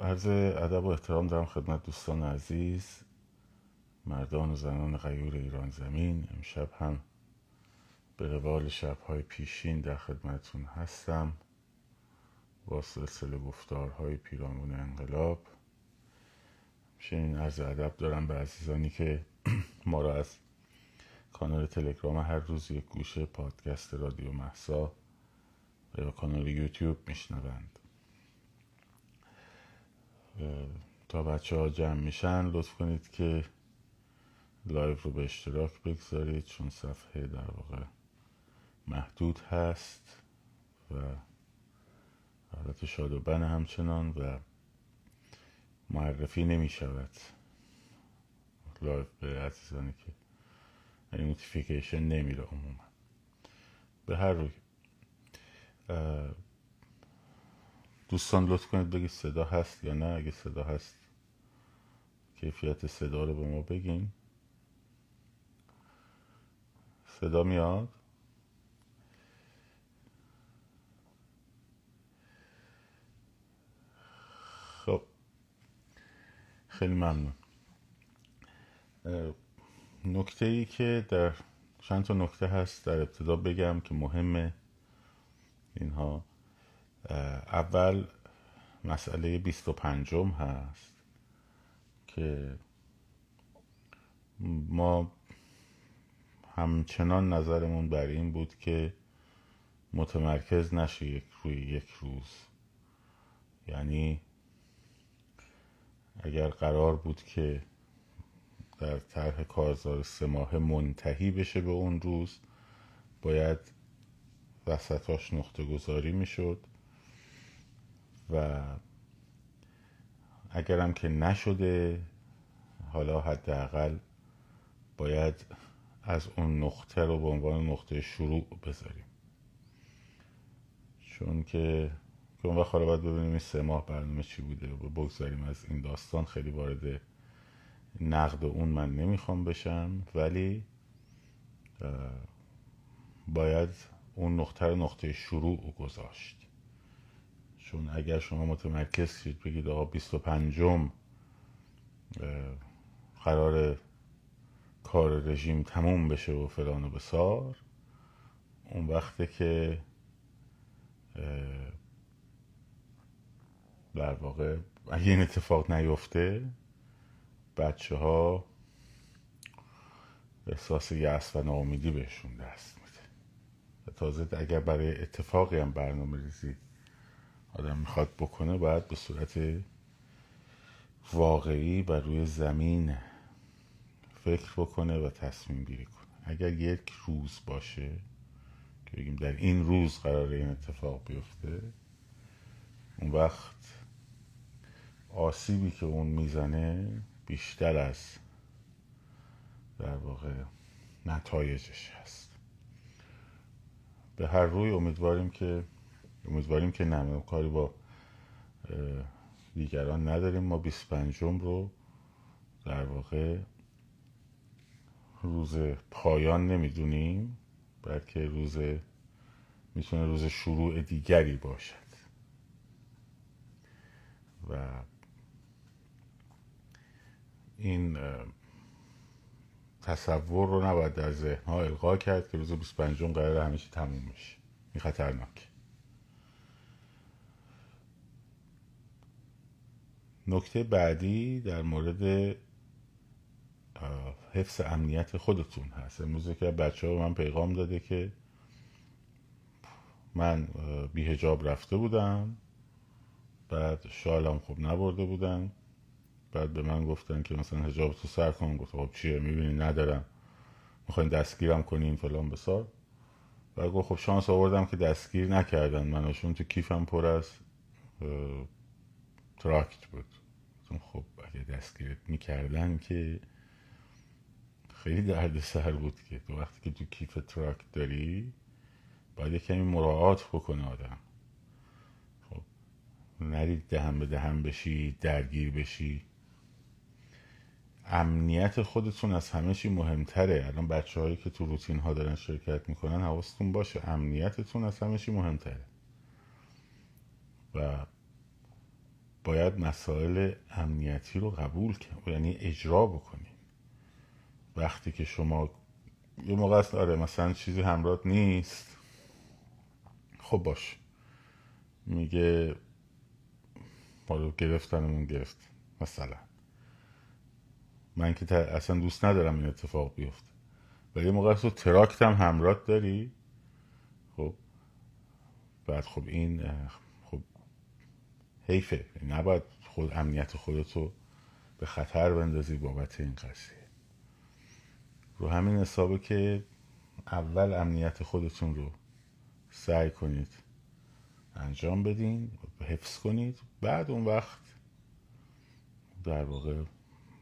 عرض ادب و احترام دارم خدمت دوستان عزیز مردان و زنان غیور ایران زمین. امشب هم به روال شبهای پیشین در خدمتون هستم. با سلسله گفتارهای پیرامون انقلاب. این عرض ادب دارم به عزیزانی که ما را از کانال تلگرام هر روز یک گوشه پادکست رادیو محسا یا کانال یوتیوب میشنوند. تا بچه ها جمع میشن لطف کنید که live رو به اشتراک بگذارید چون صفحه در واقع محدود هست و حالت shadow ban همچنان و معرفی نمی شود live به عزیزانی که این نوتیفیکیشن نمیره عموما. به هر روی دوستان لطف کنید بگید صدا هست یا نه. اگه صدا هست کیفیت صدا رو به ما بگین. صدا میاد؟ خب. خیلی ممنون. نکته ای که در چند تا نکته هست در ابتدا بگم که مهمه اینها. اول مسئله بیست و پنجم هست که ما همچنان نظرمون بر این بود که متمرکز نشه یک روی یک روز. یعنی اگر قرار بود که در طرح کارزار سه ماه منتهی بشه به اون روز باید وسطاش نقطه گذاری می‌شد. و اگرم که نشده حالا حداقل باید از اون نقطه رو به عنوان نقطه شروع بذاریم. چون که اون وقت باید ببینیم این سه ماه برنامه چی بوده و بگذاریم از این داستان. خیلی وارد نقد اون من نمی‌خوام بشم ولی باید اون نقطه رو نقطه شروع گذاشت. چون اگر شما متمرکز شید بگید آقا 25 قرار کار رژیم تموم بشه و فلان و بسار اون وقته که در واقع اگه این اتفاق نیفته بچه ها احساس یأس و ناامیدی بهشون دست میده. تازه اگر برای اتفاقی هم برنامه ریزی آدم می‌خواد بکنه باید به صورت واقعی و روی زمین فکر بکنه و تصمیم گیری کنه. اگر یک روز باشه که بگیم در این روز قرار این اتفاق بیفته اون وقت آسیبی که اون می‌زنه بیشتر از در واقع نتایجش هست. به هر روی امیدواریم که امیدواریم که نه کاری با دیگران نداریم. ما 25 رو در واقع روز پایان نمی‌دونیم بلکه روز می‌تونه روز شروع دیگری باشد. و این تصور رو نباید در ذهن ها القا کرد که روز 25 قرار همیشه تموم میشه این خطرناک نکته بعدی در مورد حفظ امنیت خودتون هست. امروز که بچه ها من پیغام داده که من بیهجاب رفته بودم بعد شالم خوب نبرده بودم بعد به من گفتن که مثلا هجاب تو سر کن. گفت خب چیه؟ می‌بینی ندارم. می‌خواین دستگیرم کنین فلان بیسار و گفت خب شانس آوردم که دستگیر نکردن. منشون تو کیفم پر از تراکت بود. خب اگه دستگیرت می‌کردن که خیلی درد سر بود که تو وقتی که تو کیف تراکت داری باید کمی مراعات بکنه آدم. خب نرید دهم به دهم بشی درگیر بشی. امنیت خودتون از همه چی مهمتره. الان بچه هایی که تو روتین ها دارن شرکت می‌کنن حواستون باشه امنیتتون از همه چی مهمتره. و باید مسائل امنیتی رو قبول کنید یعنی اجرا بکنید وقتی که شما یه موقع است آره مثلا چیزی همراه نیست خب باش. میگه رو گرفتنمون گرفت مثلا. من که اصلا دوست ندارم این اتفاق بیفته. ولی یه موقع تو تراکت هم همراه داری. خب بعد خب این حیفه. نباید خود امنیت خودتو به خطر بندازی بابت این قضیه. رو همین حسابه که اول امنیت خودتون رو سعی کنید انجام بدین حفظ کنید. بعد اون وقت در واقع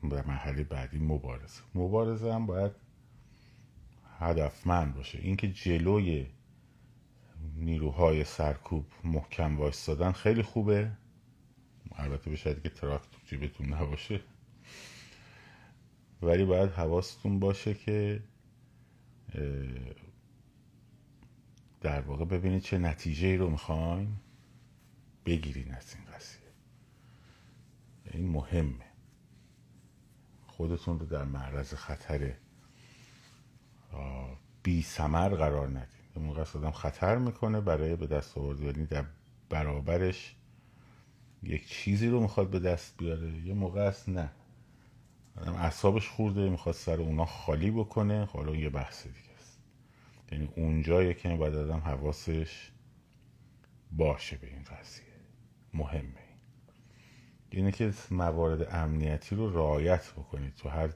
به مرحله بعدی مبارزه. مبارزه هم باید هدفمند باشه. اینکه جلوی نیروهای سرکوب محکم وایستادن خیلی خوبه. البته به که تراکت جیبتون نباشه. ولی باید حواستون باشه که در واقع ببینید چه نتیجه ای رو می‌خواین بگیرین از این قضیه. این مهمه. خودتون رو در معرض خطر بی سمر قرار ندید موقع آدم خطر می‌کنه برای به دست آورد یعنی در برابرش یک چیزی رو می‌خواد به دست بیاره یه موقع است نه. آدم اعصابش خورده می‌خواد سر اونا خالی بکنه حالا یه بحث دیگه است. یعنی اونجا که باید آدم حواسش باشه به این قضیه. مهمه اینه که موارد امنیتی رو رعایت بکنید. تو هر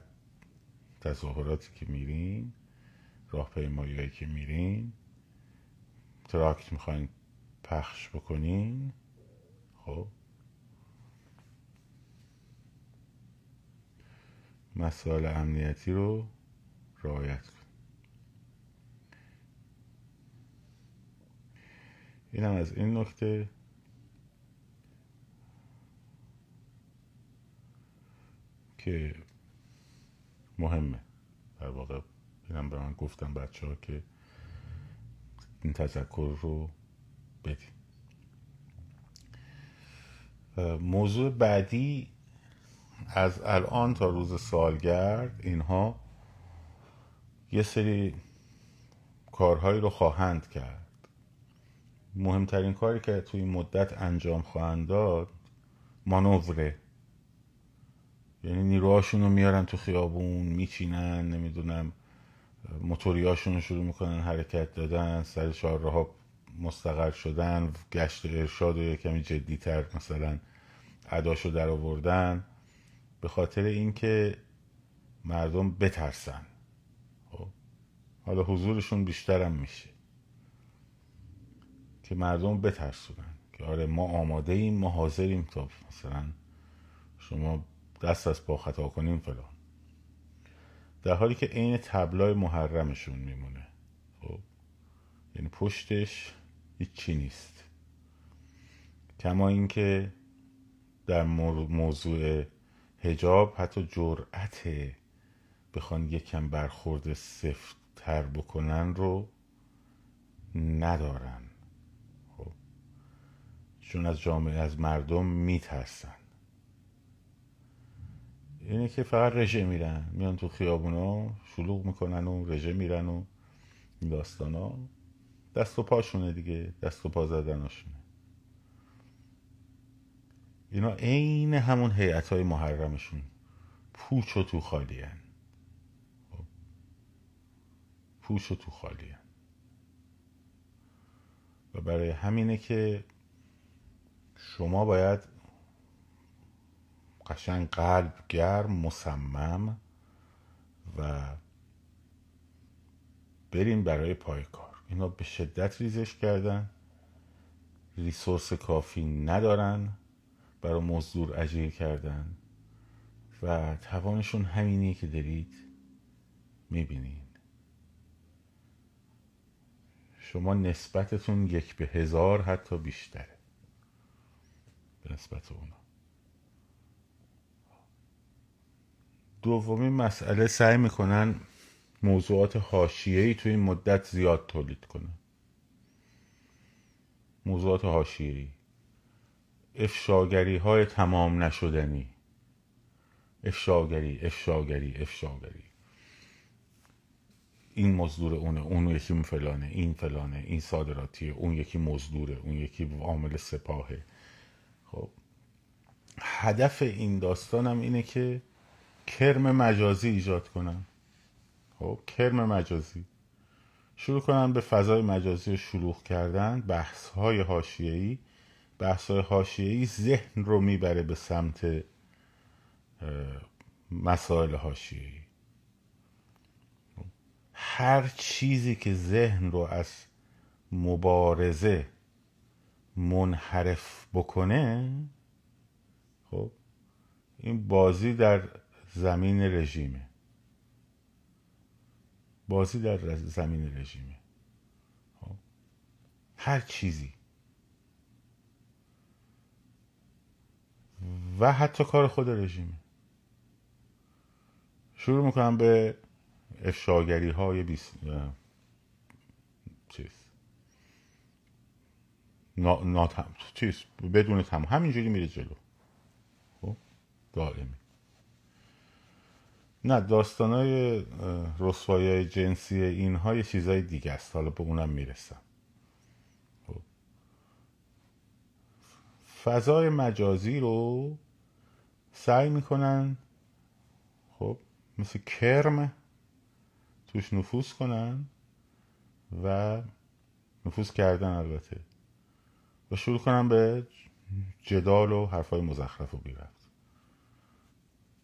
تظاهراتی که میرین راهپیمایی که میرین تراکت می‌خواین پخش بکنین خب؟ مسائل امنیتی رو رعایت کن. اینم از این نکته. که مهمه. در واقع اینم به من گفتم بچه ها که این تذکر رو بدیم موضوع بعدی از الان تا روز سالگرد اینها یه سری کارهایی رو خواهند کرد. مهمترین کاری که توی این مدت انجام خواهند داد مانوره. یعنی نیروهاشون رو میارن تو خیابون میچینن نمی‌دونم موتوریاشون رو شروع می‌کنن حرکت دادن سر چهارراه ها مستقر شدن گشت ارشاد و کمی جدیتر مثلا اداشو در آوردن به خاطر اینکه مردم بترسن. خب؟ حالا حضورشون بیشترم میشه. که مردم بترسونن. که آره ما آماده ایم ما حاضریم تا مثلا شما دست از پا خطا کنیم فلان. در حالی که عین تبلای محرمشون میمونه. خب؟ یعنی پشتش هیچی نیست. کما اینکه در موضوع هجاب حتی جرأت بخوان یکم برخورد سفت تر بکنن رو ندارن. خب چون از جامعه از مردم میترسن. اینه که فقط رژه میرن میان تو خیابونا شلوغ می‌کنن و رژه میرن و داستانا. دست و پاشونه دیگه دست و پا زدناشونه اینا عین همون حیعت های محرمشون پوچ و تو خالی هن. خب. پوچ و تو خالی هن. و برای همینه که شما باید قشنگ قلب گرم مصمم و بریم برای پای کار اینا به شدت ریزش کردن ریسورس کافی ندارن برای مزدور اجیر کردن و توانشون همینی که دارید می‌بینین. شما نسبتتون یک به هزار حتی بیشتره به نسبت اونا. دومین مسئله سعی می‌کنن موضوعات حاشیه‌ای تو این مدت زیاد تولید کنن. موضوعات حاشیه‌ای. افشاگری های تمام نشدنی. افشاگری افشاگری افشاگری. این مزدور اونه اون یکی فلانه این فلانه این صادراتیه اون یکی مزدوره اون یکی عامل سپاهه. خب هدف این داستانم اینه که کرم مجازی ایجاد کنم. خب کرم مجازی. شروع کنن به فضای مجازی شلوغ کردن بحث های حاشیه‌ای بحث های حاشیه‌ای ذهن رو می‌بره به سمت مسائل حاشیه‌ای. هر چیزی که ذهن رو از مبارزه منحرف بکنه خب این بازی در زمین رژیمه. بازی در زمین رژیمه. خب. هر چیزی. و حتی کار خود رژیمه شروع می‌کنم به افشاگری های بیس... چیز. نا... چیز بدون تم همینجوری میره جلو. خب؟ دائمی. نه داستانای رسوایی جنسی اینها یه چیزای دیگه است. حالا به اونم می‌رسم. فضای مجازی رو سعی می‌کنن خب مثل کرم توش نفوذ کنن و نفوذ کردن البته. و شروع کنن به جدال و حرفای مزخرف و بیرفت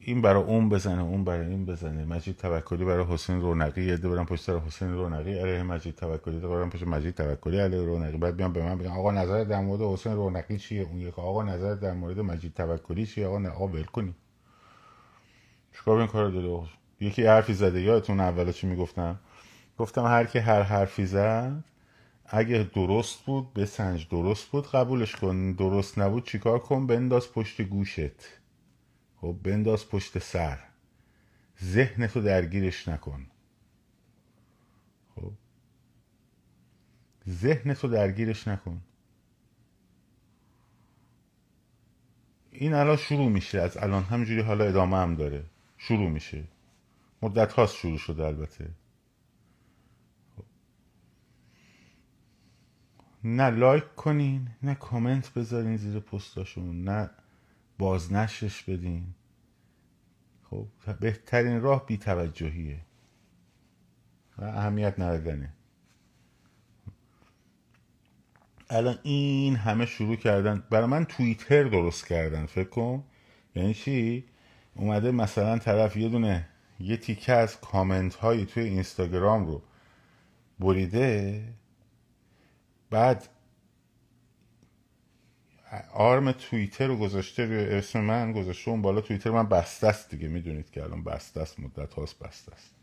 این برای اون بزنه اون برای این بزنه. مجید توکلی برای حسین رونقی یه برن پشت سر حسین رونقی. علیه مجید توکلی برن پشت مجید توکلی. علیه رونقی. بعد بیان به من بگن آقا نظر در مورد حسین رونقی چیه؟ اون یک آقا نظر در مورد مجید توکلی چیه؟ آقا نه آقا ول کنی چیکار این کارو داره یکی حرفی زده. یادتون اولا چی می‌گفتم؟ گفتم هر کی هر حرفی زد اگه درست بود به سنج درست بود قبولش کن. درست نبود چیکار کن؟ بنداز پشت گوشت. خب بنداز پشت سر. ذهنتو درگیرش نکن. خب؟ ذهنتو درگیرش نکن. این الان شروع میشه. از الان همجوری حالا ادامه هم داره. شروع میشه. مدت هاست شروع شده البته. خب. نه لایک کنین نه کامنت بذارین زیر پستاشون نه بازنشرش بدین. خب بهترین راه بیتوجهیه. و اهمیت ندادنه الان این همه شروع کردن برای من توییتر درست کردن فکر کن. یعنی چی؟ اومده مثلا طرف یه دونه یه تیکه از کامنت هایی توی اینستاگرام رو بریده بعد آرم توییتر رو گذاشته روی اسم من گذاشته اون بالا توییتر من بسته است دیگه می‌دونید که الان بسته است مدت هاست بسته است.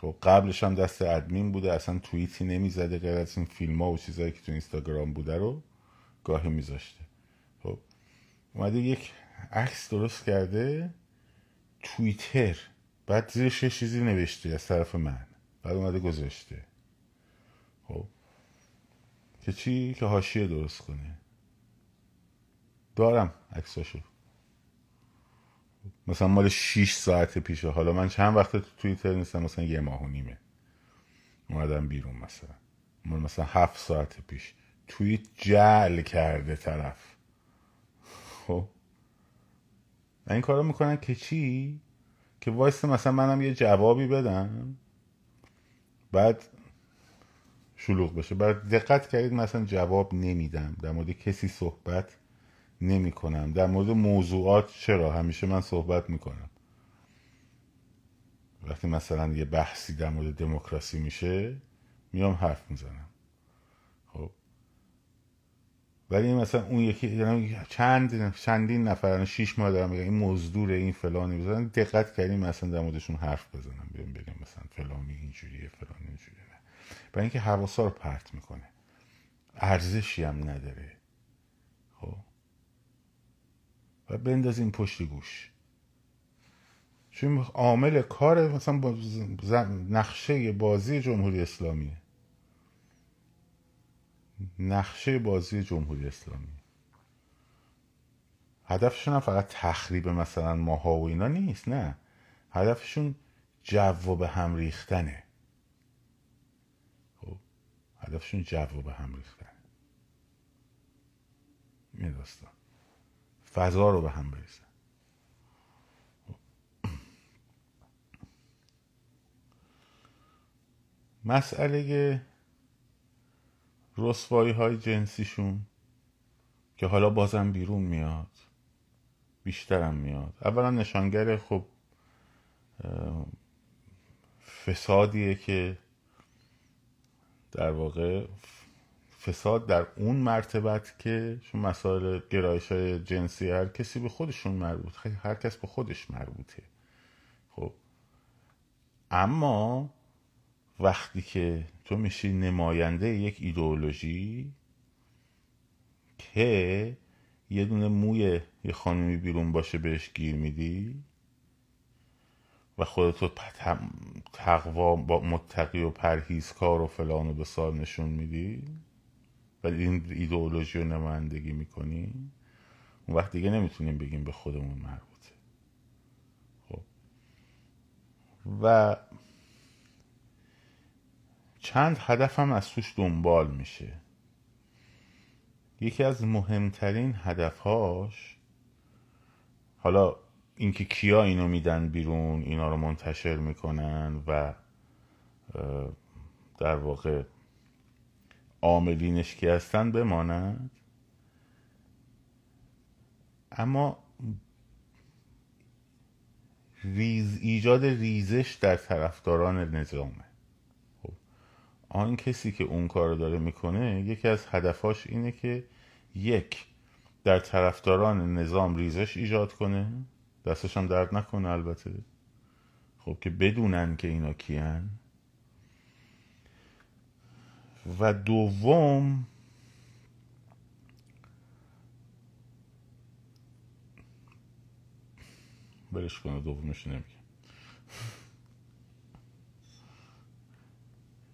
خب قبلش هم دست ادمین بوده اصلا توییتی نمی‌زده غیر از این فیلم ها و چیزایی که تو اینستاگرام بوده رو گاهی میذاشته. خب اومده یک عکس درست کرده توییتر بعد زیرش چیزی نوشته از طرف من بعد اومده گذاشته. خب که چی؟ که حاشیه درست کنه. دارم عکساشو. مثلا مال 6 ساعت پیشه. حالا من چند وقت تو توییتر نیستم مثلا یه ماه و نیمه. اومدم بیرون مثلا. مال مثلا هفت ساعت پیش. توییت جل کرده طرف. خب. این کارو می‌کنن که چی؟ که وایست مثلا منم یه جوابی بدم. بعد شلوغ بشه. بعد دقت کردید مثلا جواب نمیدم. در مورد کسی صحبت نمی کنم در مورد موضوعات چرا؟ همیشه من صحبت می‌کنم. وقتی مثلا یه بحثی در مورد دموکراسی میشه میام حرف می‌زنم. خب؟ ولی مثلا اون یکی یعنی چند چندین نفر شیش ماه دارم میگن این مزدور این فلانی. بزنن دقت کردیم مثلا در موردشون حرف بزنم. بیام بگم مثلا فلانی اینجوریه فلانی اینجوریه. برای اینکه حواسا رو پرت می‌کنه. ارزشی هم نداره. خب؟ و بندازیم پشت گوش. چون عامل کار مثلا با نقشه بازی جمهوری اسلامی. نقشه بازی جمهوری اسلامی. هدفشون هم فقط تخریب مثلا ماها و اینا نیست نه. هدفشون جو به هم ریختنه. خب هدفشون جو به هم ریختنه. این فضا رو به هم بریزن مسئله رسوایی های جنسیشون که حالا بازم بیرون میاد بیشترم میاد. اولا نشانگر خب فسادیه که در واقع فساد در اون مرتبت که چون مسائل گرایش های جنسی هر کسی به خودشون مربوط هر کس به خودش مربوطه. خب. اما وقتی که تو میشی نماینده یک ایدئولوژی که یه دونه موی یه خانمی بیرون باشه بهش گیر میدی و خودتو تقوا با متقی و پرهیزکار و فلان و بسار نشون میدی و این ایدئولوژی رو نمایندگی می‌کنی؟ اون وقت دیگه نمی‌تونیم بگیم به خودمون مربوطه. خب. و چند هدف هم از توش دنبال میشه. یکی از مهمترین هدفهاش حالا اینکه کیا اینو میدن بیرون اینا رو منتشر می‌کنن و در واقع عاملینش که هستن بمانند اما ریز ایجاد ریزش در طرفداران نظامه. خب آن کسی که اون کار داره می‌کنه یکی از هدفاش اینه که یک در طرفداران نظام ریزش ایجاد کنه. دستش هم درد نکنه البته. خب که بدونن که اینا کیان. و دوم برش کنه دومش نمیگه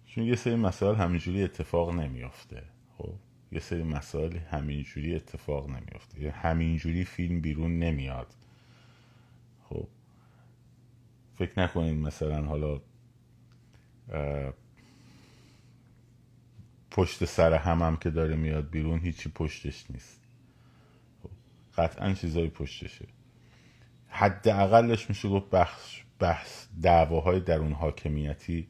چون یه سری مسائل همینجوری اتفاق نمیافته خب؟ یه سری مسائل همینجوری اتفاق نمیافته. یه همینجوری فیلم بیرون نمیاد. خب؟ فکر نکنید مثلا حالا پشت سر هم هم که داره میاد بیرون هیچی پشتش نیست. قطعا چیزایی پشتشه. حداقلش میشه گفت بحث بحث دعواهای درون حاکمیتی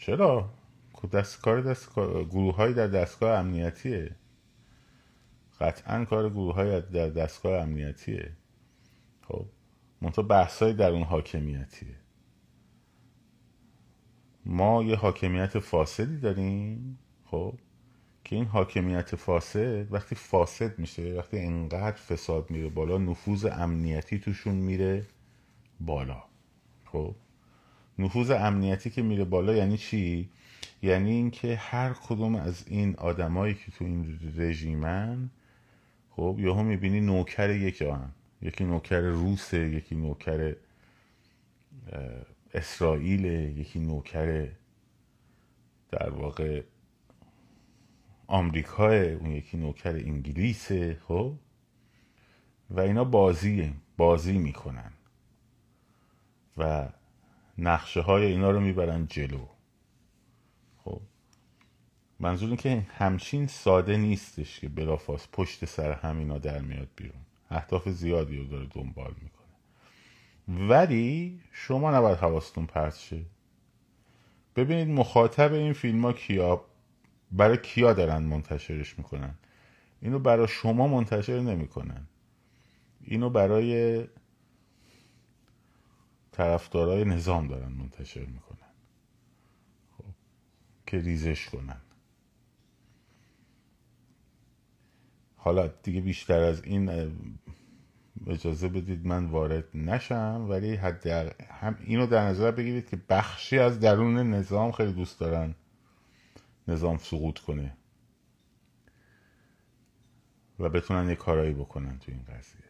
چرا؟ دست کار دست گروه های در دستگاه امنیتیه. قطعا کار گروه های در دستگاه امنیتیه. خب منتها بحث های درون حاکمیتیه. ما یه حاکمیت فاسدی داریم خب؟ که این حاکمیت فاسد وقتی فاسد میشه وقتی انقدر فساد میره بالا نفوذ امنیتی توشون میره بالا خب؟ نفوذ امنیتی که میره بالا یعنی چی؟ یعنی اینکه هر کدوم از این آدمایی که تو این رژیمن خب یهو می‌بینی نوکر یک آن. یکی نوکر روسه یکی نوکر اسرائیل یکی نوکر در واقع آمریکا اون یکی نوکر انگلیسه خب؟ و اینا بازی بازی می‌کنن. و نقشه های اینا رو می‌برن جلو. خب؟ منظور که همچین ساده نیستش که بلافاس پشت سر همینا در میاد بیرون. اهداف زیادی رو داره دنبال می‌کنه. ولی شما نباید حواستون پرت شه. ببینید مخاطب این فیلم ها کیا برای کیا دارن منتشرش می‌کنن؟ اینو برای شما منتشر نمی‌کنن. اینو برای طرفدارای نظام دارن منتشر می‌کنن. خب. که ریزش کنن. حالا دیگه بیشتر از این اجازه بدید من وارد نشم ولی حد هم اینو در نظر بگیرید که بخشی از درون نظام خیلی دوست دارن نظام سقوط کنه و بتونن یه کارایی بکنن تو این قضیه.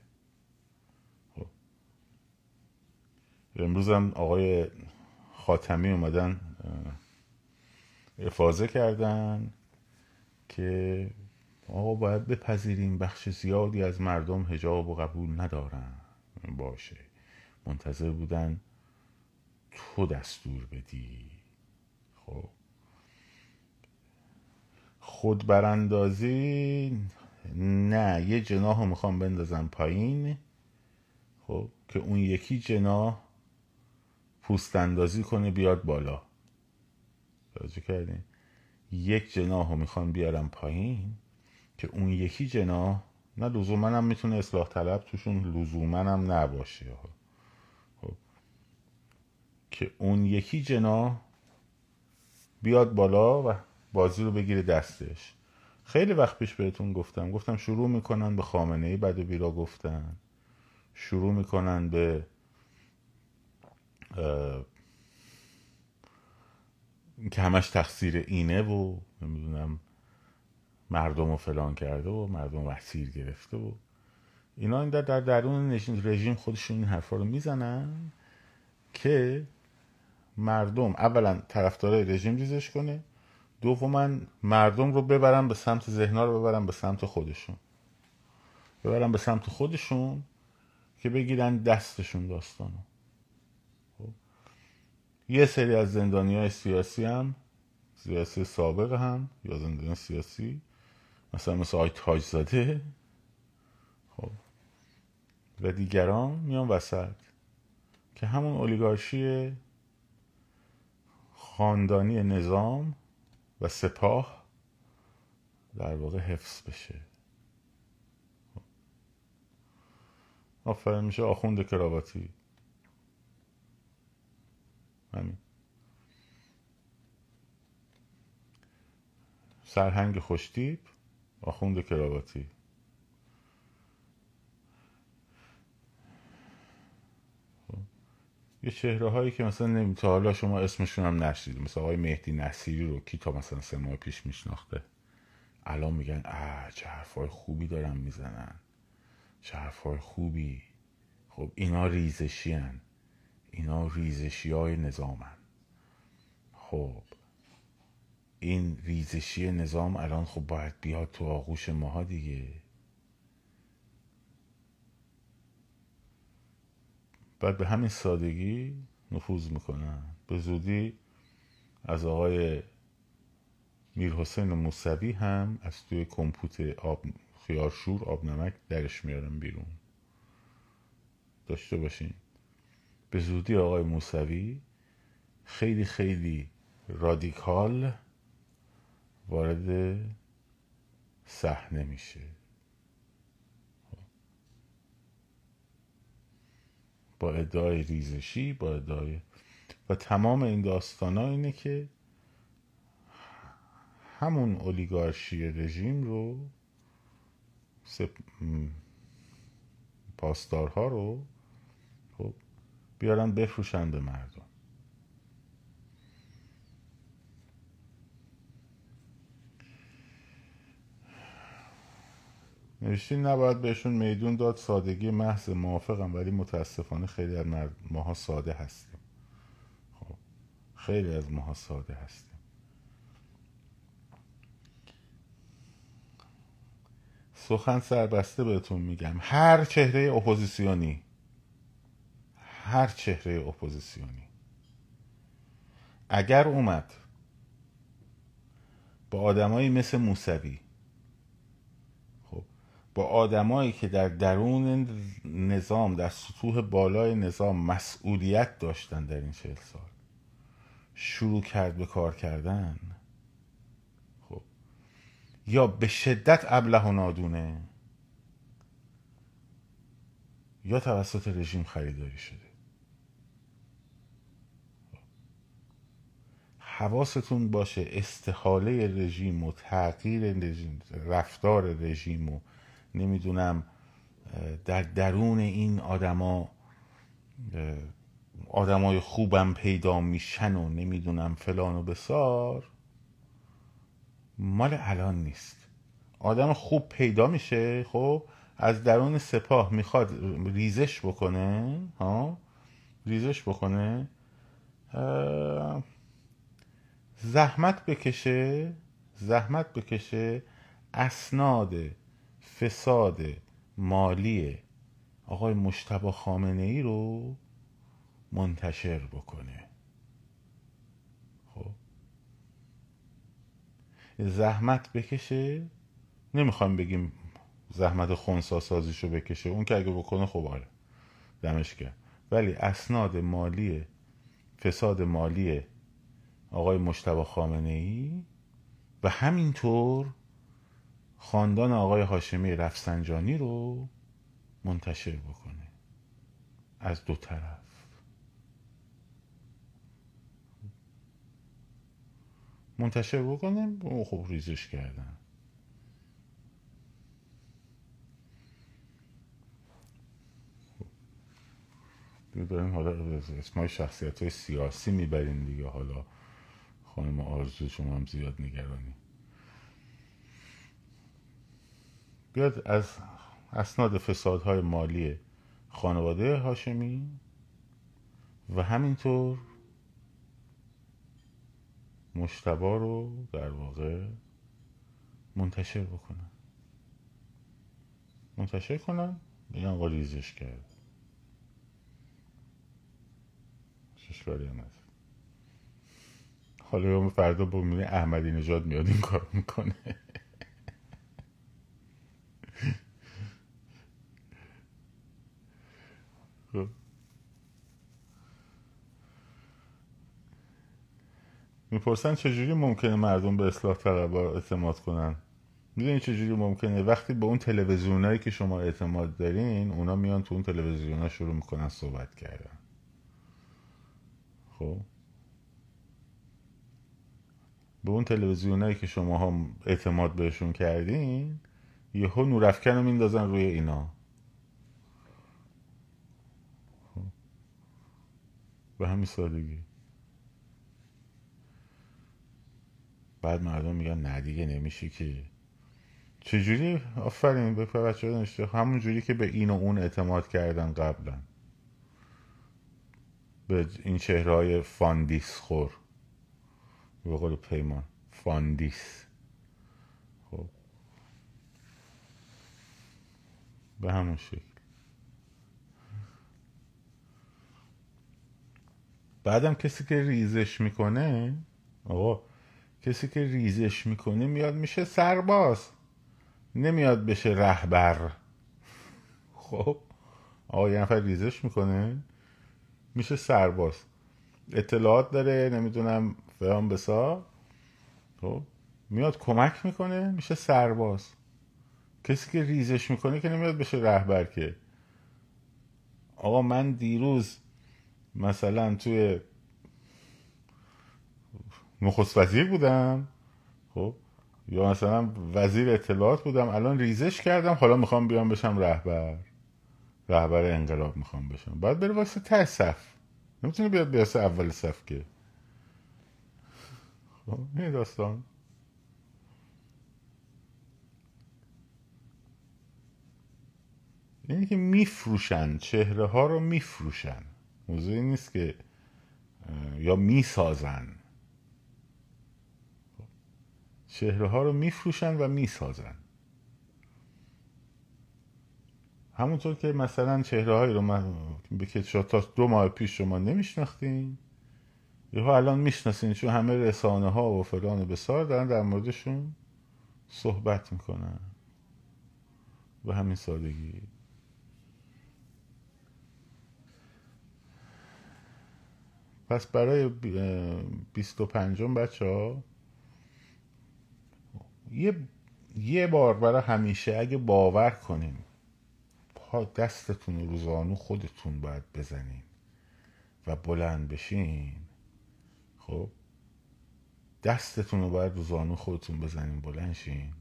خب. امروز هم آقای خاتمی اومدن افاظه کردن که آقا باید بپذیریم بخش زیادی از مردم هجاب و قبول ندارن. باشه. منتظر بودن تو دستور بدی. خب. خود براندازی نه یه جناح رو می‌خوام بندازم پایین. خب که اون یکی جناح پوست اندازی کنه بیاد بالا. توجه کردین؟ یک جناح رو می‌خوان بیارم پایین. که اون یکی جناح نه لزوما هم می‌تونه اصلاح طلب توشون لزوما هم نباشه خب. که اون یکی جناح بیاد بالا و بازی رو بگیره دستش. خیلی وقت پیش بهتون گفتم. گفتم شروع می‌کنن به خامنه ای بد و بیرا گفتن. شروع می‌کنن به که همش تقصیر اینه و نمی‌دونم. مردم رو فلان کرده و مردم وسیر گرفته و اینا این در, در درون رژیم خودشون این حرفا رو می‌زنن که مردم اولا طرفدارای رژیم ریزش کنه دوما مردم رو ببرن به سمت ذهنا رو ببرن به سمت خودشون ببرن به سمت خودشون که بگیرن دستشون داستانو خب. یه سری از زندانی های سیاسی هم سیاسی سابق هم یا زندانی سیاسی مثلا مثل آی تاج زاده خب. و دیگران میان وسط. که همون اولیگارشی خاندانی نظام و سپاه در واقع حفظ بشه. آفرین میشه آخوند کراواتی. همین. سرهنگ خوشتیب آخوند کراواتی. خب. یه چهره هایی که مثلا نمی تا حالا شما اسمشون هم نشدید مثل آقای مهدی نصیری رو کی تا مثلا سه ماه پیش میشناخته؟ الان میگن اه چه حرفای خوبی دارن می‌زنن. چه حرفای خوبی. خب اینا ریزشی هن. اینا ریزشی های نظامن. خب. این ریزشی نظام الان خب باید بیاد تو آغوش ماها دیگه. بعد به همین سادگی نفوذ می‌کنن. به زودی از آقای میر حسین موسوی هم از توی کمپوت آب خیارشور آب نمک درش میارن بیرون. داشته باشین. به زودی آقای موسوی خیلی خیلی رادیکال وارد صحنه میشه. با ادعای ریزشی با ادعای و تمام این داستان ها اینه که همون اولیگارشی رژیم رو سپ... پاسدارها رو خب بیارن بفروشن به مردم. نوشتین نباید بهشون میدون داد سادگی محض موافقم ولی متاسفانه خیلی از ماها ساده هستیم. خب خیلی از ماها ساده هستیم. سخن سربسته بهتون میگم. هر چهره اپوزیسیونی. هر چهره اپوزیسیونی. اگر اومد با آدمایی مثل موسوی با آدمایی که در درون نظام در سطوح بالای نظام مسئولیت داشتن در این چهل سال. شروع کرد به کار کردن. خب. یا به شدت ابله و نادونه. یا توسط رژیم خریداری شده. حواستون باشه استحاله رژیم و تغییر رژیم رفتار رژیم و نمی‌دونم در درون این آدما آدمای خوبم پیدا میشن و نمی‌دونم فلان و بسار. مال الان نیست. آدم خوب پیدا میشه خب؟ از درون سپاه می‌خواد ریزش بکنه ها؟ ریزش بکنه زحمت بکشه زحمت بکشه اسناد فساد مالی آقای مشتبا خامنه ای رو منتشر بکنه. خب؟ زحمت بکشه؟ نمی‌خوایم بگیم زحمت خونسا سازیشو بکشه. اون که اگه بکنه خب آره. دمش کرد ولی اسناد مالی فساد مالی آقای مشتبا خامنه ای و همینطور خاندان آقای هاشمی رفسنجانی رو منتشر بکنه. از دو طرف. منتشر بکنه خب ریزش کردن. داریم حالا اسمای شخصیت های سیاسی می‌برین دیگه. حالا خانم آرزو شما هم زیاد نگرانی. بیاد از اسناد فسادهای مالی خانواده هاشمی و همینطور مشتبا رو در واقع منتشر بکنن. منتشر کنن؟ بگن آقا ریزش کرد. اشکالی هم هست حالا فردا با احمدی نژاد میاد این کار می‌کنه. می‌پرسن چجوری ممکنه مردم به اصلاح طلبها اعتماد کنن؟ می‌دونی چجوری ممکنه؟ وقتی به اون تلویزیونایی که شما اعتماد دارین اونا میان تو اون تلویزیونا شروع می‌کنن صحبت کردن. خب؟ به اون تلویزیونایی که شما هم اعتماد بهشون کردین یهو نورافکن رو میندازن روی اینا. به همین سادگی. بعد مردم میگن نه دیگه نمیشه که. چجوری؟ آفرین به بچه دانشجو همون جوری که به این و اون اعتماد کردن قبلا به این چهره‌های فاندیس خور. به قول پیمان. فاندیس. خب. به همون شکل. بعدم کسی که ریزش می‌کنه آقا کسی که ریزش می‌کنه میاد میشه سرباز نمیاد بشه رهبر. خب آقا یه نفر ریزش می‌کنه میشه سرباز. اطلاعات داره نمی‌دونم فهم بسا. خب میاد کمک می‌کنه میشه سرباز. کسی که ریزش می‌کنه که نمیاد بشه رهبر که. آقا من دیروز مثلا توی نخست وزیر بودم خب؟ یا مثلا وزیر اطلاعات بودم الان ریزش کردم حالا می‌خوام بیام بشم رهبر. رهبر انقلاب می‌خوام بشم. باید بره واسه ته صف. نمی‌تونه بیاد بیاسه اول صف که. خب این داستان؟ اینه که میفروشن چهره ها رو میفروشن. موضوعی نیست که یا می‌سازن. چهره ها رو میفروشن و می‌سازن. همونطور که مثلا چهره هایی رو من که تا دو ماه پیش شما نمیشناختین یهو الان می‌شناسین چون همه رسانه ها و فلان بسار دارن در موردشون صحبت می‌کنن. به همین سادگی. پس برای بیست و پنجم بچه ها یه یه بار برای همیشه اگه باور کنیم پا دستتون رو زانو خودتون باید بزنین و بلند بشین. خب؟ دستتون رو باید رو زانو خودتون بزنین بلند شین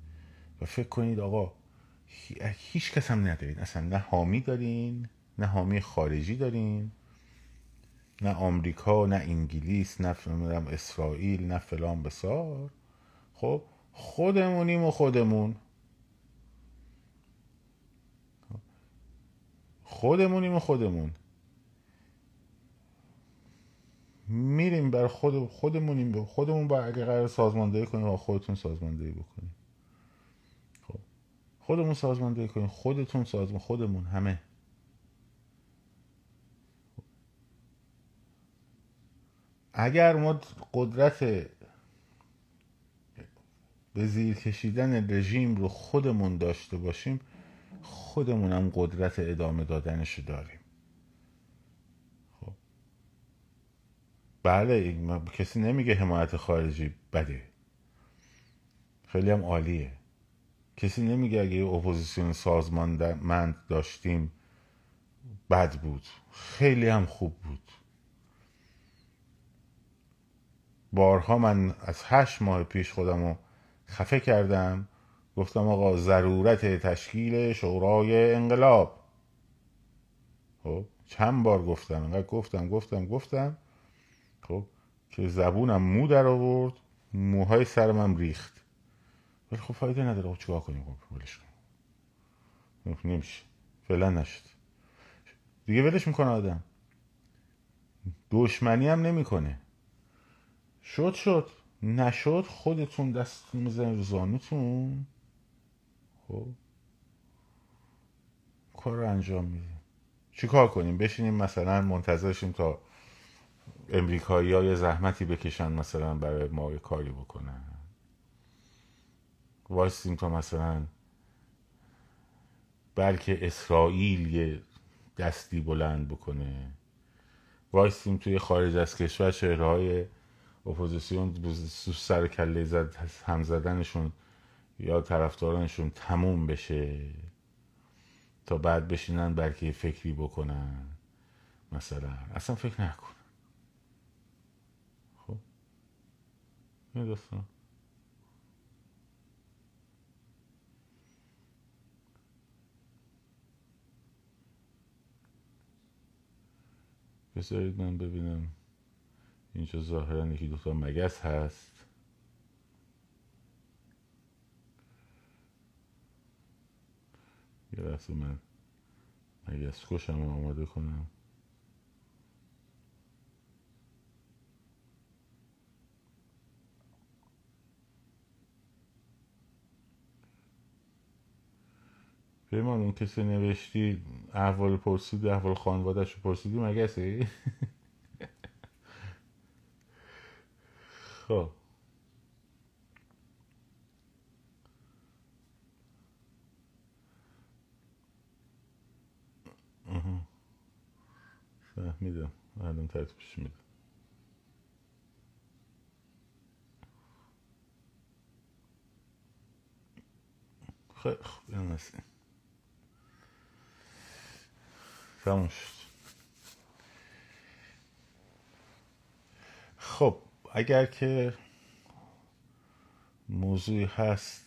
و فکر کنید آقا هیچ کس هم ندارین. اصلا نه حامی دارین نه حامی خارجی دارین. نه آمریکا نه انگلیس نه اسرائیل نه فلان بسار. خب خودمونیم و خودمون. خودمونیم و خودمون. میریم بر خود خودمونیم خودمون با اگه قرار سازماندهی کنیم و خودتون سازماندهی بکنیم. خودمون سازماندهی کنیم خودتون سازمان خودمون همه. اگر ما قدرت به زیر کشیدن رژیم رو خودمون داشته باشیم خودمون هم قدرت ادامه دادنش داریم. خب. بله کسی نمیگه حمایت خارجی بده. خیلی هم عالیه. کسی نمیگه اگه اپوزیسیون سازماندمند داشتیم بد بود. خیلی هم خوب بود. بارها من از هشت ماه پیش خودم رو خفه کردم. گفتم آقا ضرورت تشکیل شورای انقلاب. خب چند بار گفتم انقدر گفتم گفتم گفتم. خب که زبونم مو در آورد موهای سرم ریخت. ولی خب فایده نداره خب چیکار کنیم؟ خب ولش کنیم نمیشه. فعلا نشد. دیگه ولش می‌کنه آدم. دشمنی هم نمی‌کنه. شد شد. نشد خودتون دست می‌زنید رو زانوتون. خب. کار رو انجام میدیم چی کار کنیم؟ بشینیم مثلا منتظرشیم تا امریکایی ها یه زحمتی بکشن مثلا برای ما یه کاری بکنن. وایستیم تا مثلا بلکه اسرائیل یه دستی بلند بکنه. وایستیم توی خارج از کشور چهره‌های اپوزیسیون سر کله هم زدنشون یا طرفدارانشون تموم بشه تا بعد بشینن بلکه فکری بکنن مثلا. اصلا فکر نکن خب؟ این دوستان بذارید من ببینم. اینجا ظاهرا یکی دوتا مگس هست یه لحظه من مگس کشم آماده کنم پیمان اون کسی نوشتی احوال پرسید احوال خانوادش رو پرسیدی مگسی؟ خب. فهمیدم. الان ترتیبش میدم. خیلی خب این نسیم تموم شد. خب. اگر که موضوعی هست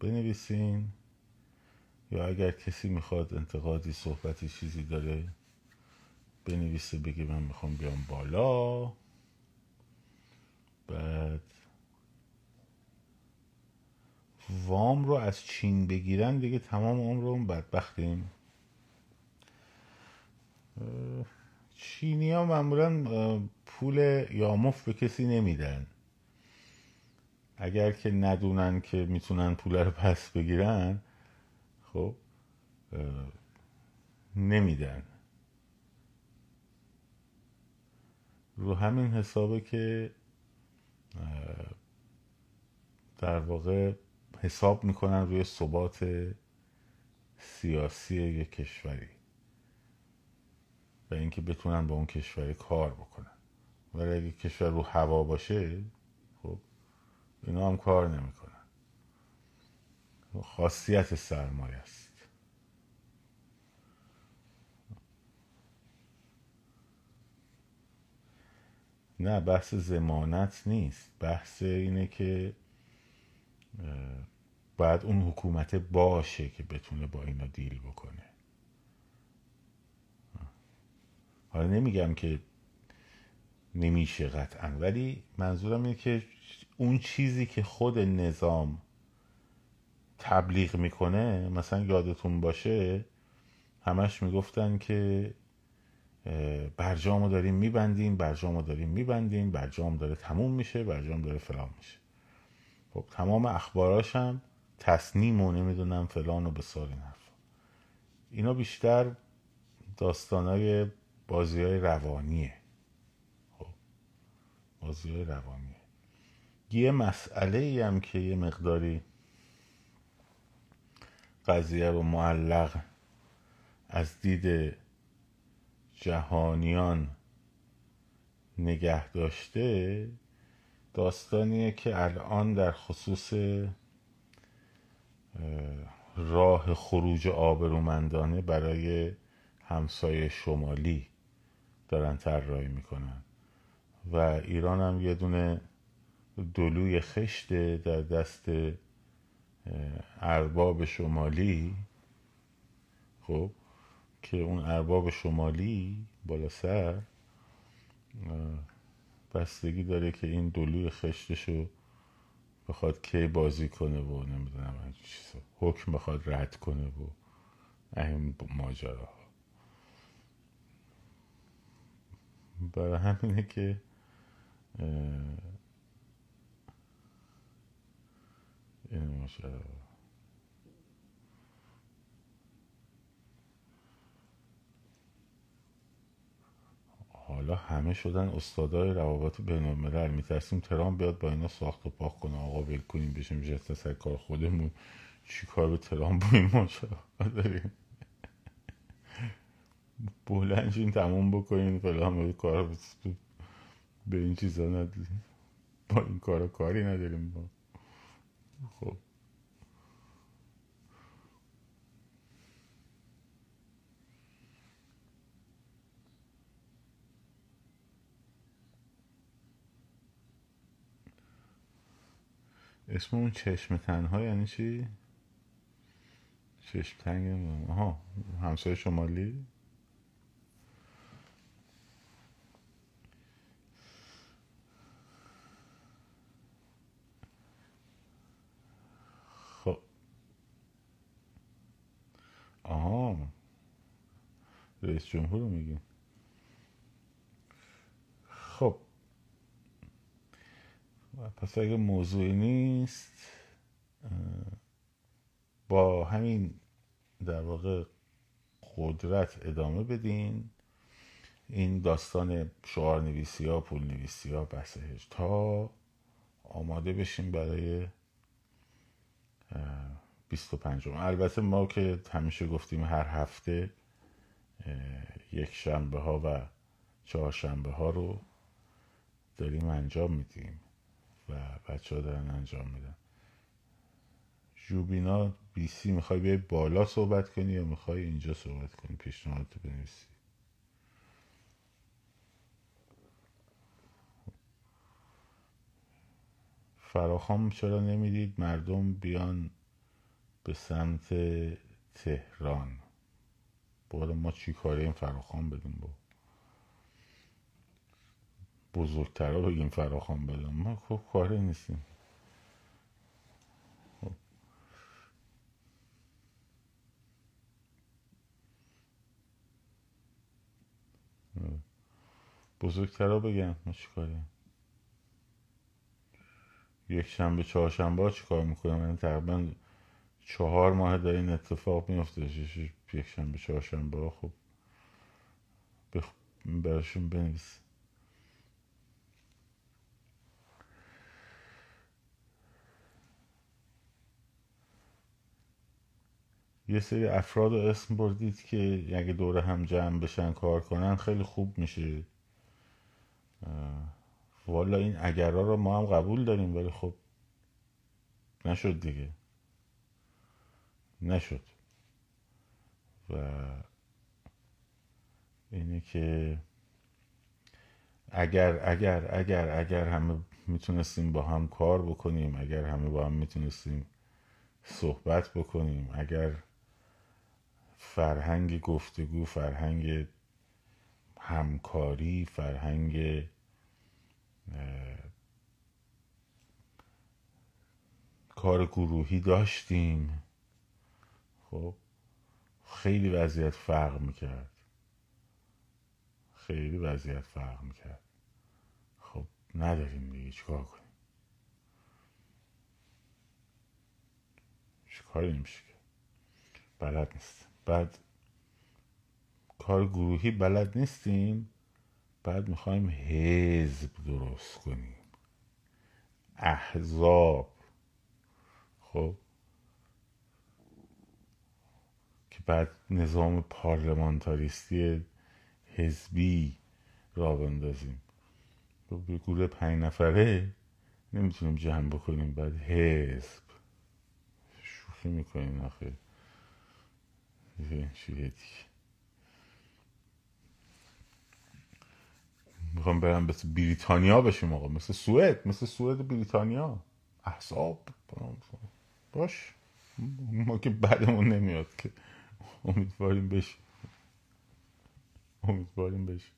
بنویسین یا اگر کسی می‌خواد انتقادی صحبتی چیزی داره بنویسه بگه من می‌خوام بیام بالا. بعد وام رو از چین بگیرن دیگه تمام عمر اون بدبختیم چینی ها معمولا پول یامف به کسی نمیدن. اگر که ندونن که می‌تونن پول رو پس بگیرن خب نمیدن. رو همین حسابه که در واقع حساب می‌کنن روی ثبات سیاسی یک کشوری. و اینکه بتونن با اون کشور کار بکنن. ولی اگه کشور رو هوا باشه خب اینا هم کار نمی‌کنن. خاصیت سرمایه است. نه بحث زمانت نیست. بحث اینه که باید اون حکومت باشه که بتونه با اینا دیل بکنه. حالا نمیگم که نمیشه قطعا ولی منظورم اینه که اون چیزی که خود نظام تبلیغ می‌کنه مثلا یادتون باشه همش می‌گفتن که برجامو داریم میبندیم برجامو داریم میبندیم برجام داره تموم میشه برجام داره فلان میشه. خب تمام اخباراش هم تصنیم و نمی‌دونم فلان و بسار این حرف اینا بیشتر داستانای بازی های روانیه. خب بازی های روانیه. یه مسئله ای هم که یه مقداری قضیه رو معلق از دید جهانیان نگه داشته داستانیه که الان در خصوص راه خروج آبرومندانه برای همسایه شمالی دارن طراحی می‌کنن. و ایران هم یه دونه دلوی خشته در دست ارباب شمالی خب که اون ارباب شمالی بالا سر بستگی داره که این دلوی خشتشو بخواد کی بازی کنه و نمی‌دونم چیزا. حکم بخواد رد کنه و این ماجرا. برای همینه که این حالا همه شدن استادای روابط بین الملل میترسیم ترام بیاد با اینا ساخت و پاک کنه. آقا ول کنیم بشیم جست سر کار خودمون. چی کار به ترام با این ماجرا داریم بلنشین تموم بکنین فلان کار به این چیزا نداریم. با این کارا کاری نداریم با خب. اسم اون چشم تنها یعنی چی؟ چشم تنگ آها. همسایه شمالی؟ آها. رئیس جمهور رو میگیم خب. پس اگه موضوعی نیست با همین در واقع قدرت ادامه بدین. این داستان شعار نویسی ها پول نویسی ها بحث تا آماده بشیم برای 25 البته ما که همیشه گفتیم هر هفته یک شنبه ها و چهار شنبه ها رو داریم انجام میدیم و بچه ها دارن انجام میدن. جوبینا بی سی می‌خوای بیای بالا صحبت کنی یا می‌خوای اینجا صحبت کنی؟ پیشنهاد تو بنویسی. فراخام چرا نمی‌دید مردم بیان سمت تهران. بالا ما چی کاره این فراخام بدیم با؟ بزرگتر رو بگیم فراخان بدم ما خب کاری نیستیم. خب. بزرگتر رو بگم ما چی یک شنبه چهار شنبه ها چی کار می‌کنم من تقریبا چهار ماه در این اتفاق میفته یک شنبه چهار شنبه ها خب براشون بنویس. یه سری افراد رو اسم بردید که اگه دوره هم جمع بشن کار کنن خیلی خوب میشه. والا این اگرها رو ما هم قبول داریم ولی خب نشد دیگه. نشد. و اینه که اگر اگر اگر اگر همه می‌تونستیم با هم کار بکنیم اگر همه با هم می‌تونستیم صحبت بکنیم اگر فرهنگ گفتگو فرهنگ همکاری فرهنگ کار گروهی داشتیم. خب خیلی وضعیت فرق می‌کرد. خیلی وضعیت فرق می‌کرد. خب نداریم دیگه چیکار کنیم؟ چه کاری نمیشه بلد نیست. بعد کار گروهی بلد نیستیم بعد می‌خوایم حزب درست کنیم. احزاب. خب که بعد نظام پارلمانتاریستی حزبی را بندازیم. به گروه پنج نفره نمی‌تونیم جمع بکنیم بعد حزب. شوخی می‌کنیم آخه. می‌خوام برم مثل بریتانیا بشیم آقا. مثل سوئد. مثل سوئد بریتانیا. احساب باش. ما که بعدمون نمیاد که. امیدواریم بشیم امیدواریم بشیم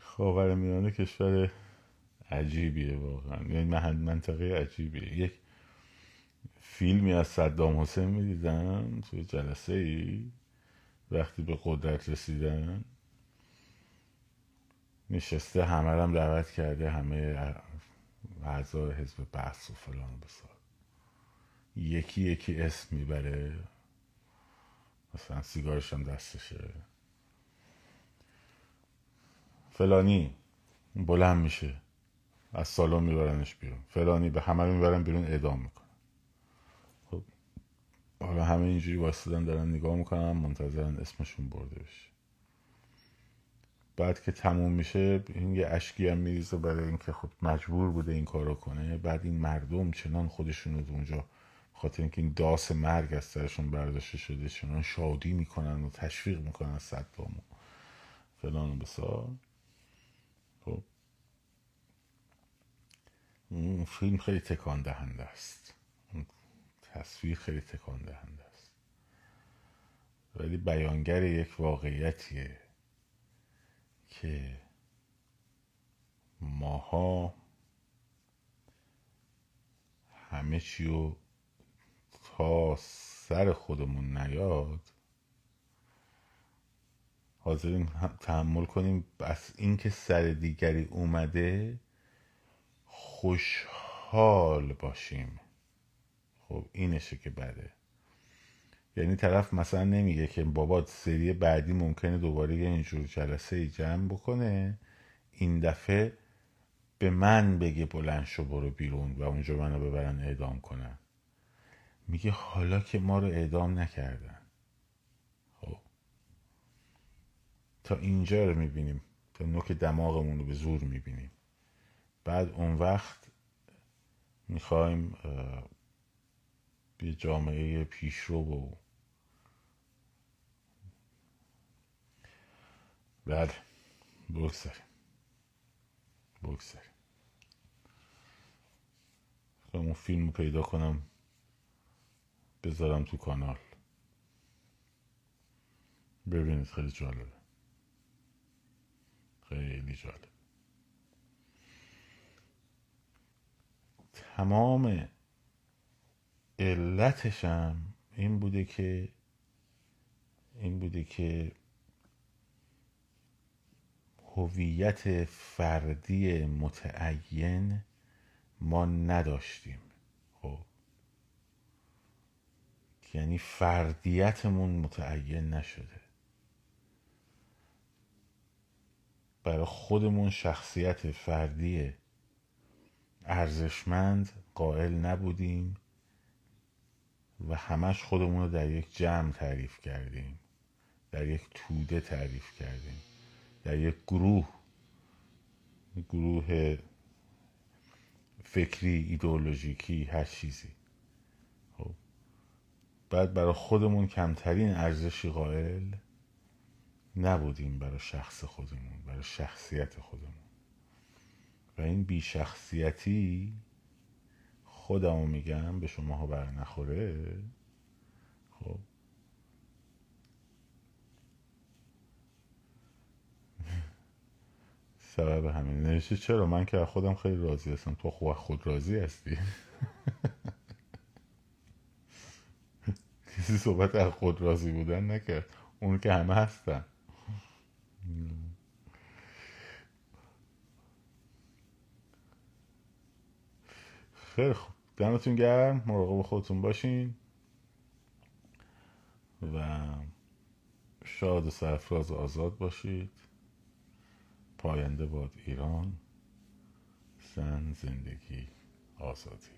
خاور میانه کشور عجیبیه واقعا. یعنی منطقه عجیبیه. یک فیلمی از صدام حسین می‌دیدم توی جلسه ای وقتی به قدرت رسیدن نشسته همه هم دعوت کرده همه اعضای حزب بحث و فلان بسار. یکی یکی اسم می‌بره. مثلا سیگارش هم دستشه. فلانی بلند میشه. از سالن میبرنش بیرون. فلانی به همه می‌برن بیرون اعدام میکن حالا همه اینجوری واسدن دارن نگاه می‌کنن منتظرن اسمشون برده بشه. بعد که تموم میشه این یه اشکی هم میریزه برای اینکه خب مجبور بوده این کارو کنه. بعد این مردم چنان خودشون رو اونجا خاطر اینکه این داس مرگ از سرشون برداشته شده چنان شادی می‌کنن و تشویق می‌کنن صدام و فلان و بسار. خب. این فیلم خیلی تکان دهنده است تصویر خیلی تکان دهنده است. ولی بیانگر یک واقعیتیه که ماها همه چی رو تا سر خودمون نیاد. حاضرین تحمل کنیم. بس اینکه سر دیگری اومده خوشحال باشیم. خب اینشه که بده. یعنی طرف مثلا نمیگه که بابا سری بعدی ممکنه دوباره یه اینجور جلسه ای جمع بکنه. این دفعه به من بگه بلند شو برو بیرون و اونجا منو ببرن اعدام کنن. میگه حالا که ما رو اعدام نکردن. خب. تا اینجا رو می‌بینیم. تا نوک دماغمون رو به زور می‌بینیم. بعد اون وقت می‌خوایم به جامعه پیشرو و بله بگذاریم. بگذاریم. اون فیلم پیدا کنم. بذارم تو کانال. ببینید خیلی جالبه. خیلی جالب تمام علتشم این بوده که این بوده که هویت فردی متعین ما نداشتیم خب یعنی فردیتمون متعین نشده. برای خودمون شخصیت فردی ارزشمند قائل نبودیم و همش خودمون رو در یک جمع تعریف کردیم در یک توده تعریف کردیم در یک گروه گروه فکری ایدئولوژیکی هر چیزی. بعد برای خودمون کمترین ارزشی قائل نبودیم برای شخص خودمون برای شخصیت خودمون. و این بیشخصیتی خودمو میگم به شما بر نخوره. خب. سبب همین. نوشته چرا؟ من که خودم خیلی راضی هستم. تو خود راضی هستی؟ کسی صحبت از خود راضی بودن نکرد. اون که همه هستن. خیلی خوب. دمتون گرم. مراقب خودتون باشین. و شاد و سرفراز و آزاد باشید. پاینده باد ایران. زن زندگی آزادی.